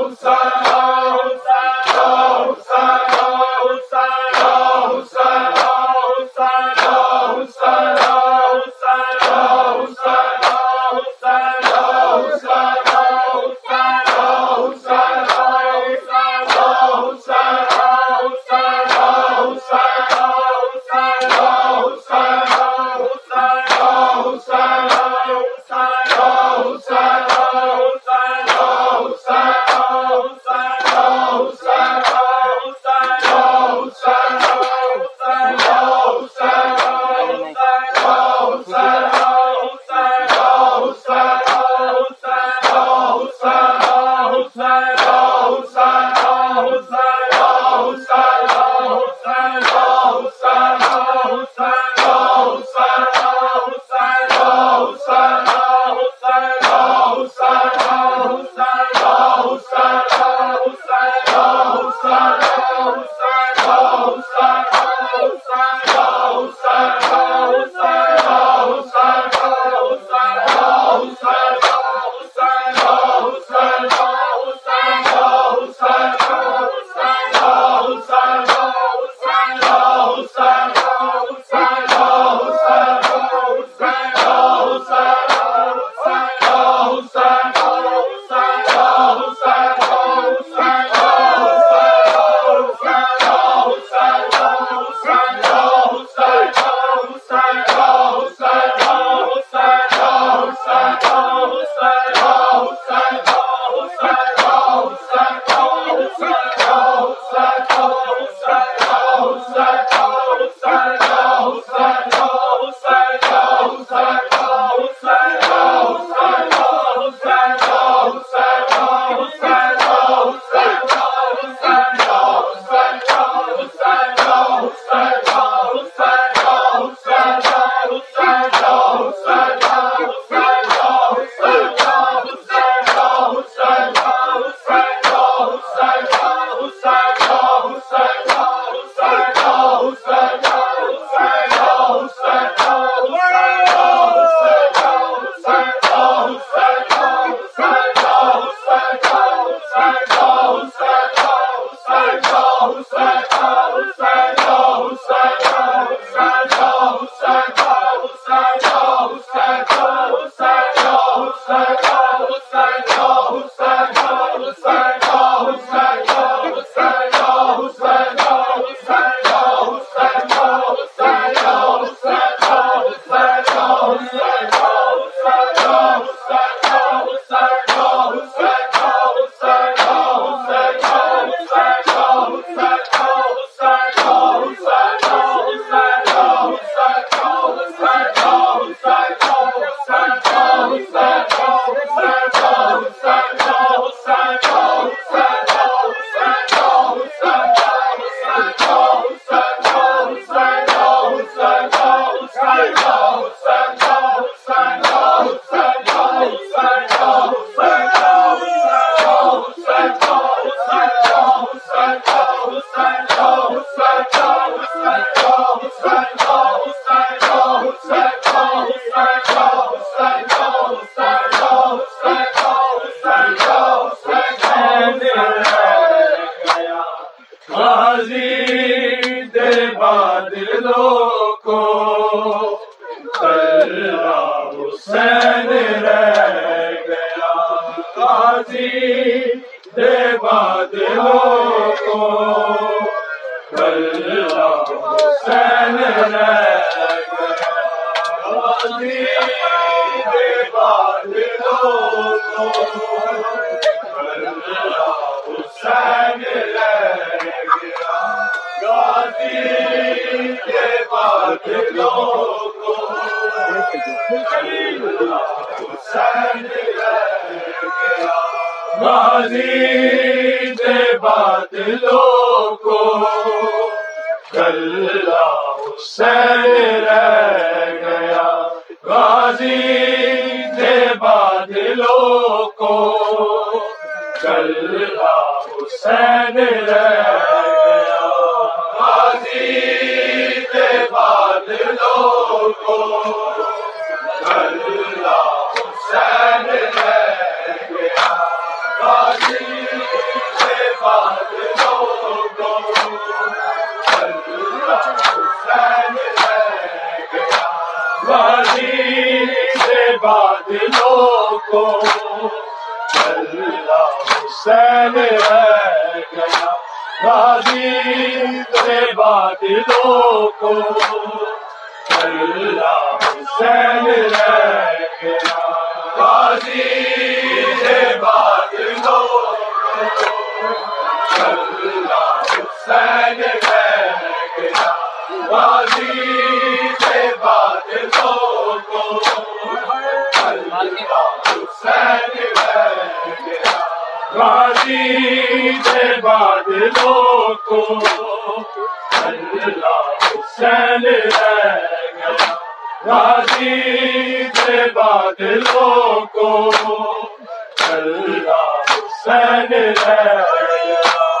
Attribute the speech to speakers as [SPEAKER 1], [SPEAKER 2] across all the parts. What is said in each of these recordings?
[SPEAKER 1] موسا دے باد کو بادلوں حسین گیا غازی سے بادلوں کو چلا حسین رہ گیا بادلوں کو اللہ حسین رہ گیا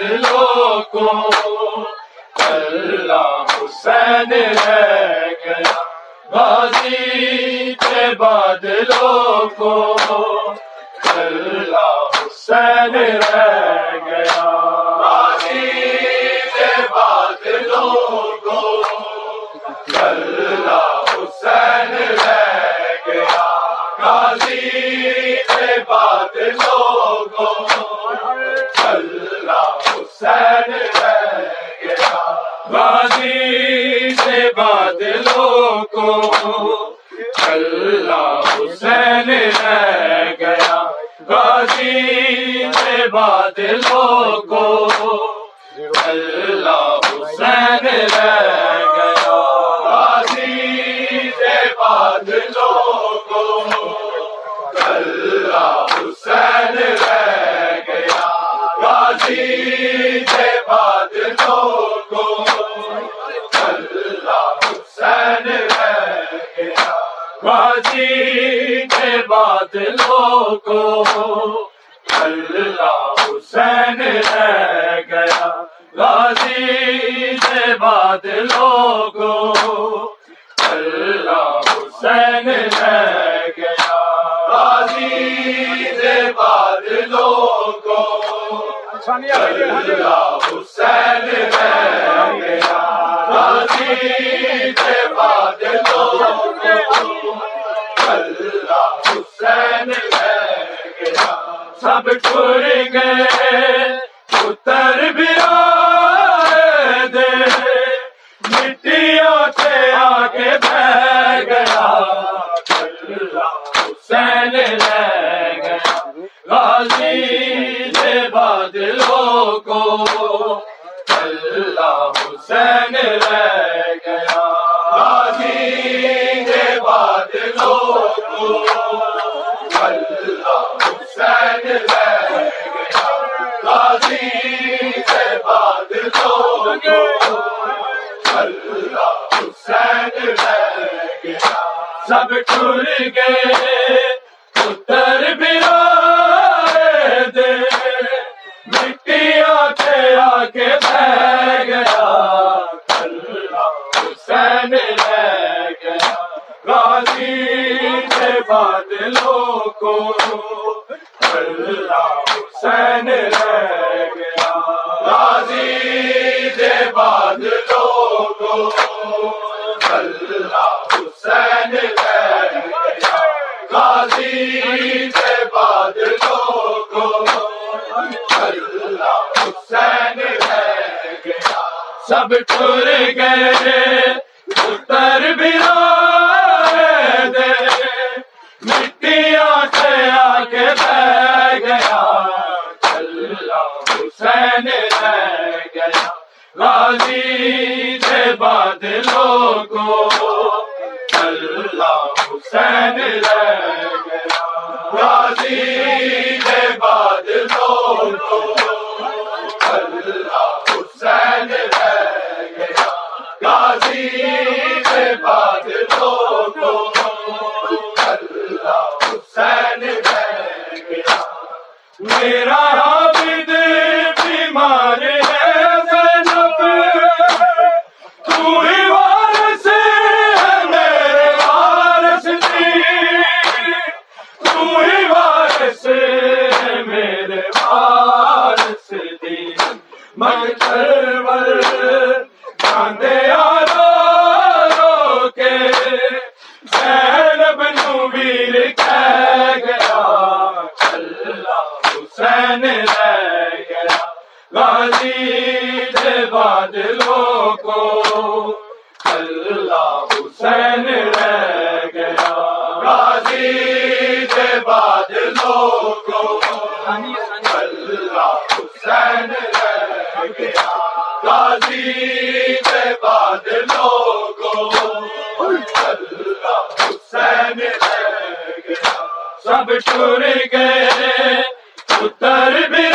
[SPEAKER 1] اللہ حسین رہ گیا۔ غازی بادلوں کو سب ٹور گئے بادلوں کو اللہ حسین رہ گیا۔ راضی دے بادلوں کو اللہ حسین رہ گیا۔ غازی دے بادلوں کو اللہ حسین رہ گیا۔ سب چھوڑ گئے تیرا راہ سب ٹر گئے اتر بھی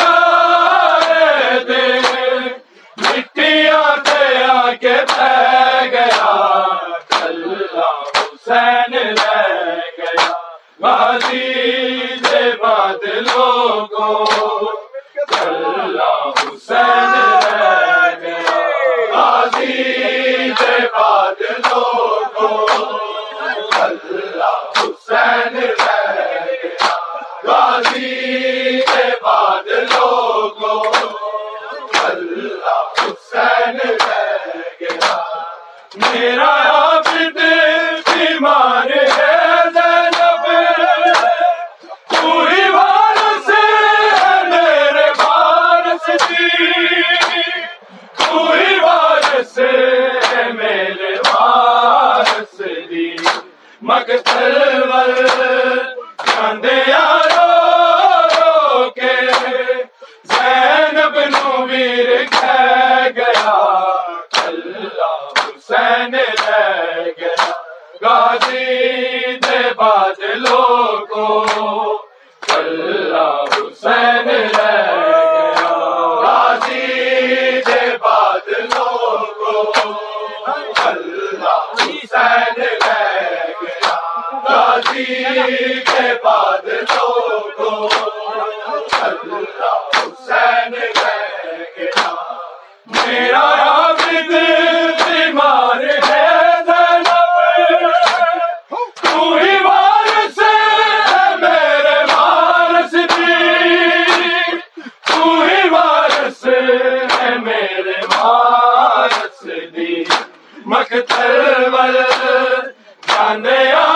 [SPEAKER 1] مگر پرور چاندے نیا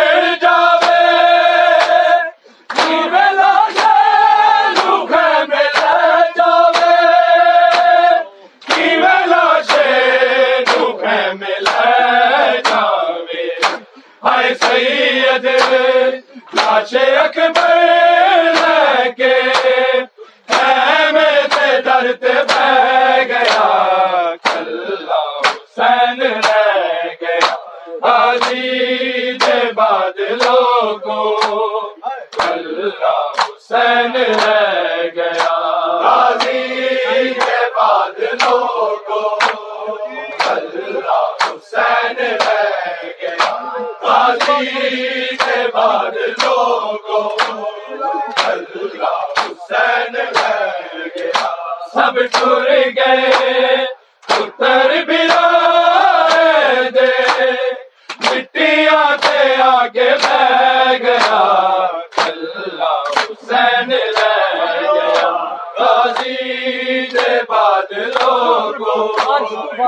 [SPEAKER 1] اکبر سے بار لوگوں سب ٹر گئے اتر بلا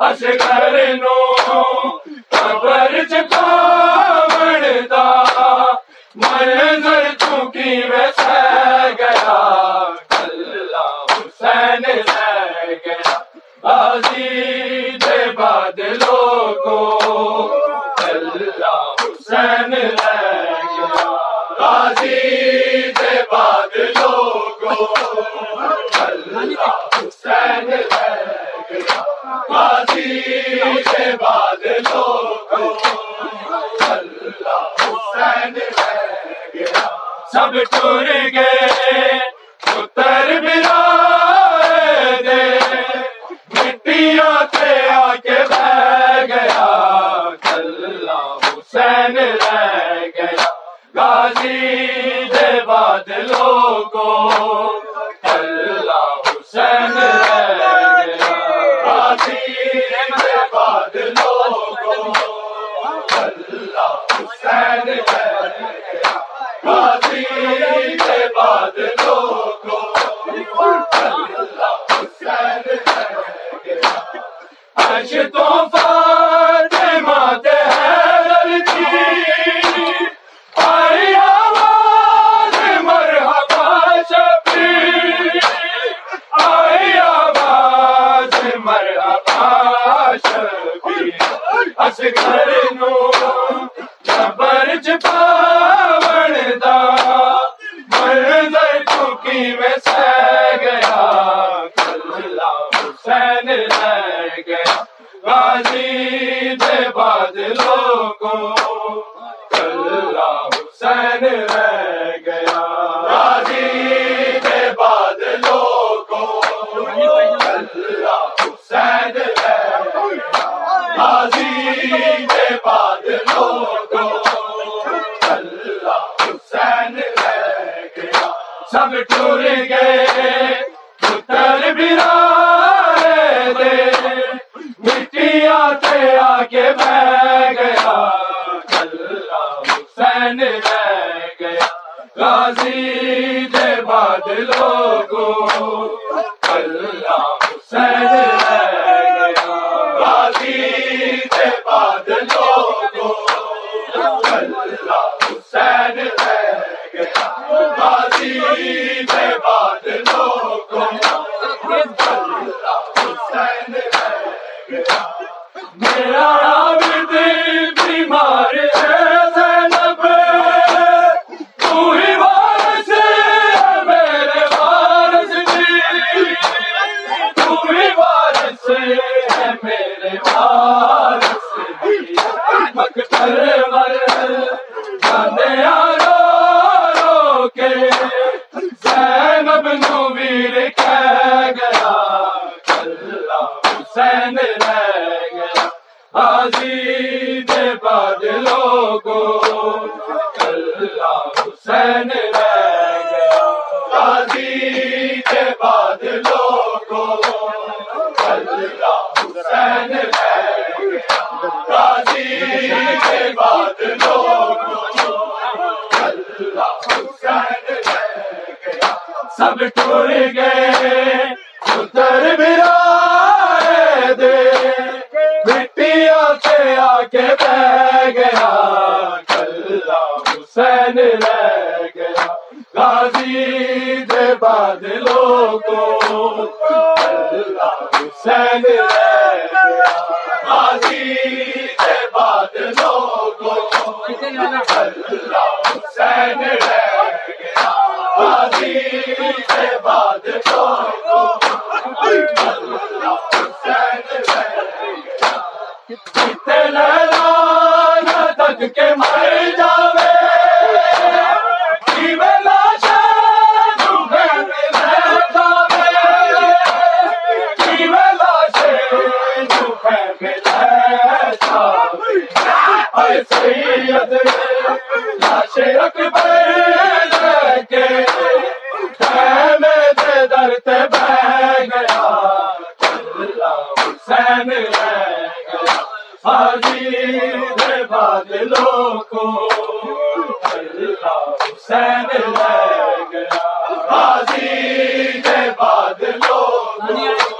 [SPEAKER 1] اشکر نو سب ٹور گئے حسین بادلوں کو Thank you.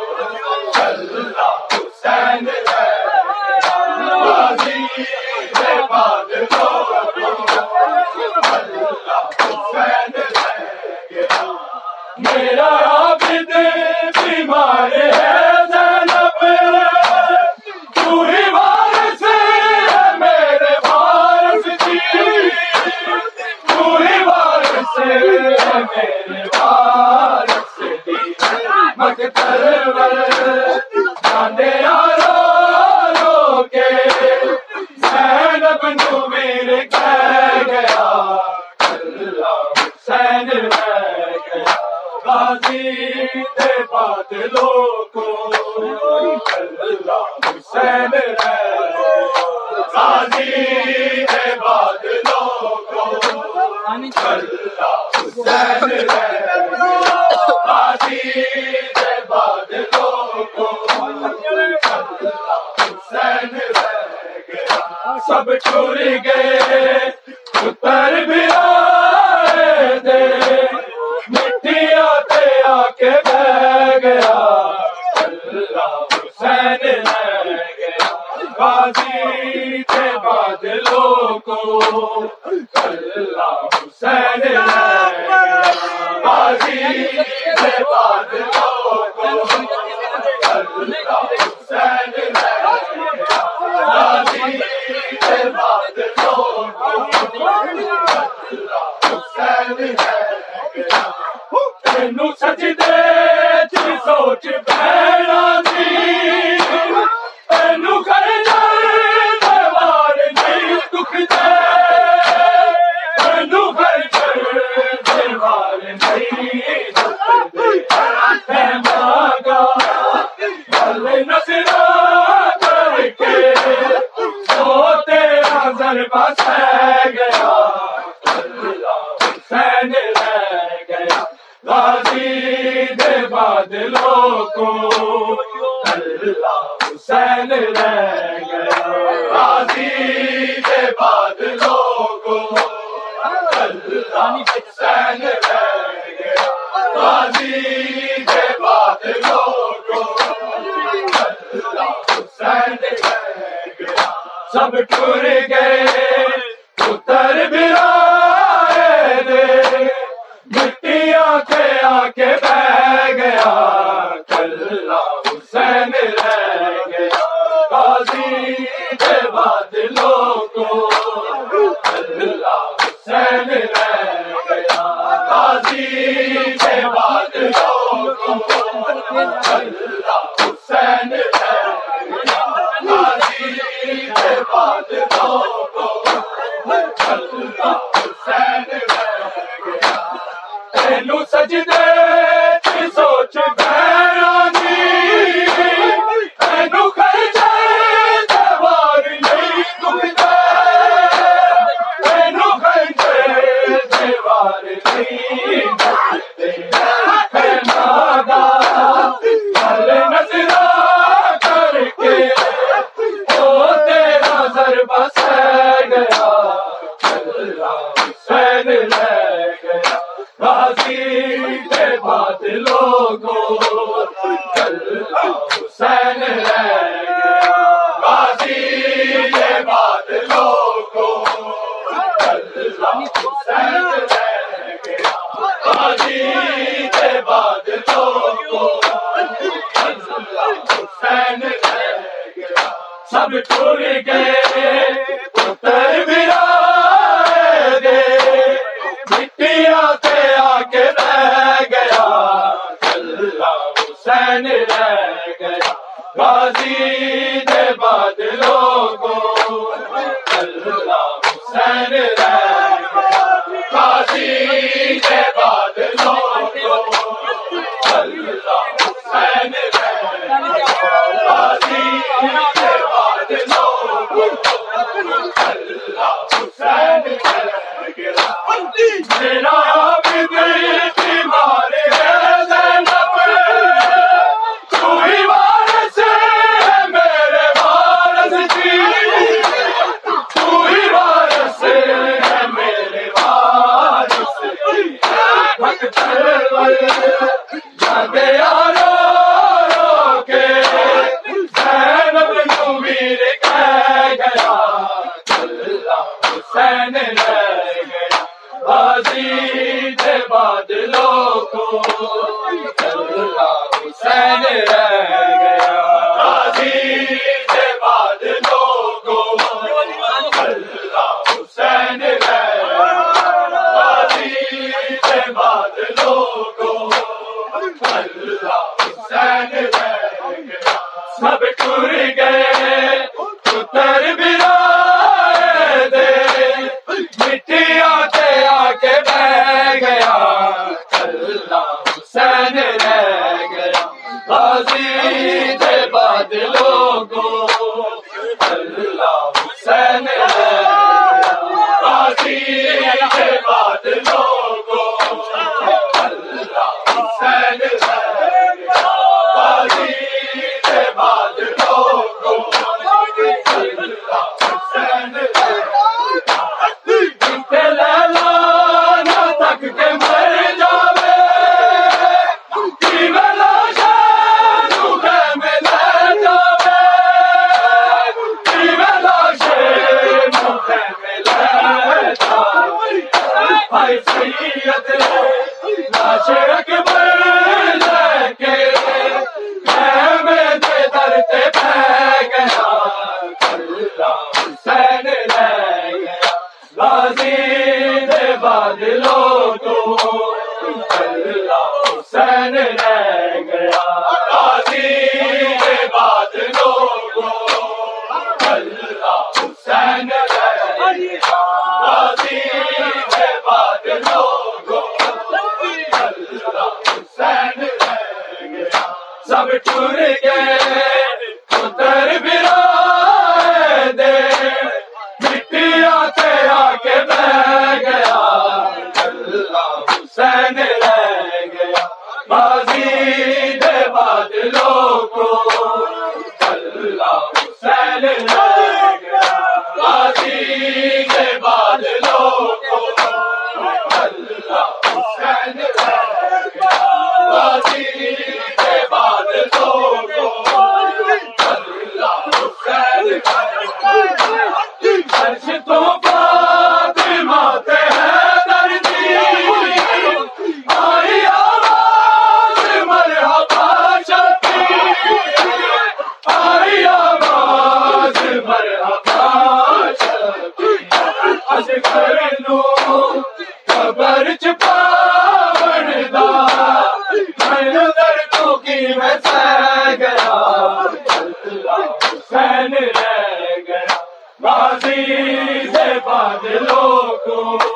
[SPEAKER 1] سب ٹر گئے۔ حسین سب ٹور گئے پتر میرا جاگے سب ٹر گئے۔ لڑکوں گیا بادلوں کو